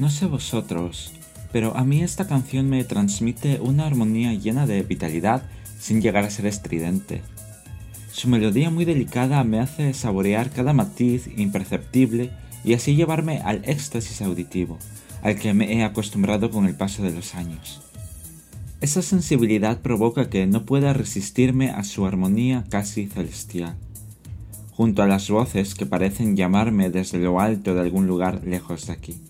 No sé vosotros, pero a mí esta canción me transmite una armonía llena de vitalidad sin llegar a ser estridente. Su melodía muy delicada me hace saborear cada matiz imperceptible y así llevarme al éxtasis auditivo, al que me he acostumbrado con el paso de los años. Esa sensibilidad provoca que no pueda resistirme a su armonía casi celestial, junto a las voces que parecen llamarme desde lo alto de algún lugar lejos de aquí.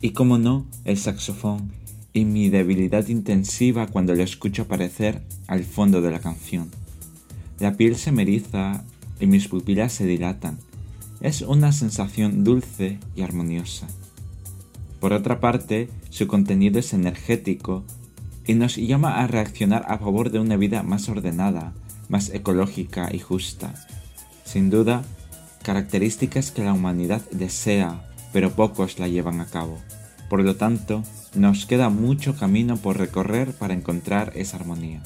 Y como no, el saxofón y mi debilidad intensiva cuando lo escucho aparecer al fondo de la canción. La piel se me y mis pupilas se dilatan. Es una sensación dulce y armoniosa. Por otra parte, su contenido es energético y nos llama a reaccionar a favor de una vida más ordenada, más ecológica y justa. Sin duda, características que la humanidad desea, pero pocos la llevan a cabo. Por lo tanto, nos queda mucho camino por recorrer para encontrar esa armonía.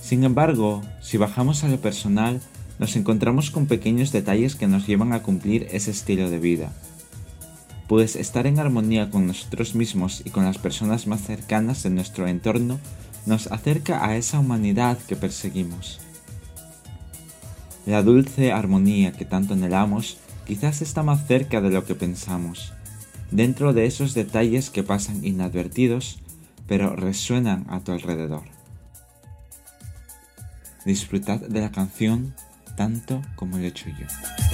Sin embargo, si bajamos a lo personal, nos encontramos con pequeños detalles que nos llevan a cumplir ese estilo de vida. Pues estar en armonía con nosotros mismos y con las personas más cercanas de nuestro entorno nos acerca a esa humanidad que perseguimos. La dulce armonía que tanto anhelamos quizás está más cerca de lo que pensamos, dentro de esos detalles que pasan inadvertidos, pero resuenan a tu alrededor. Disfrutad de la canción tanto como lo he hecho yo.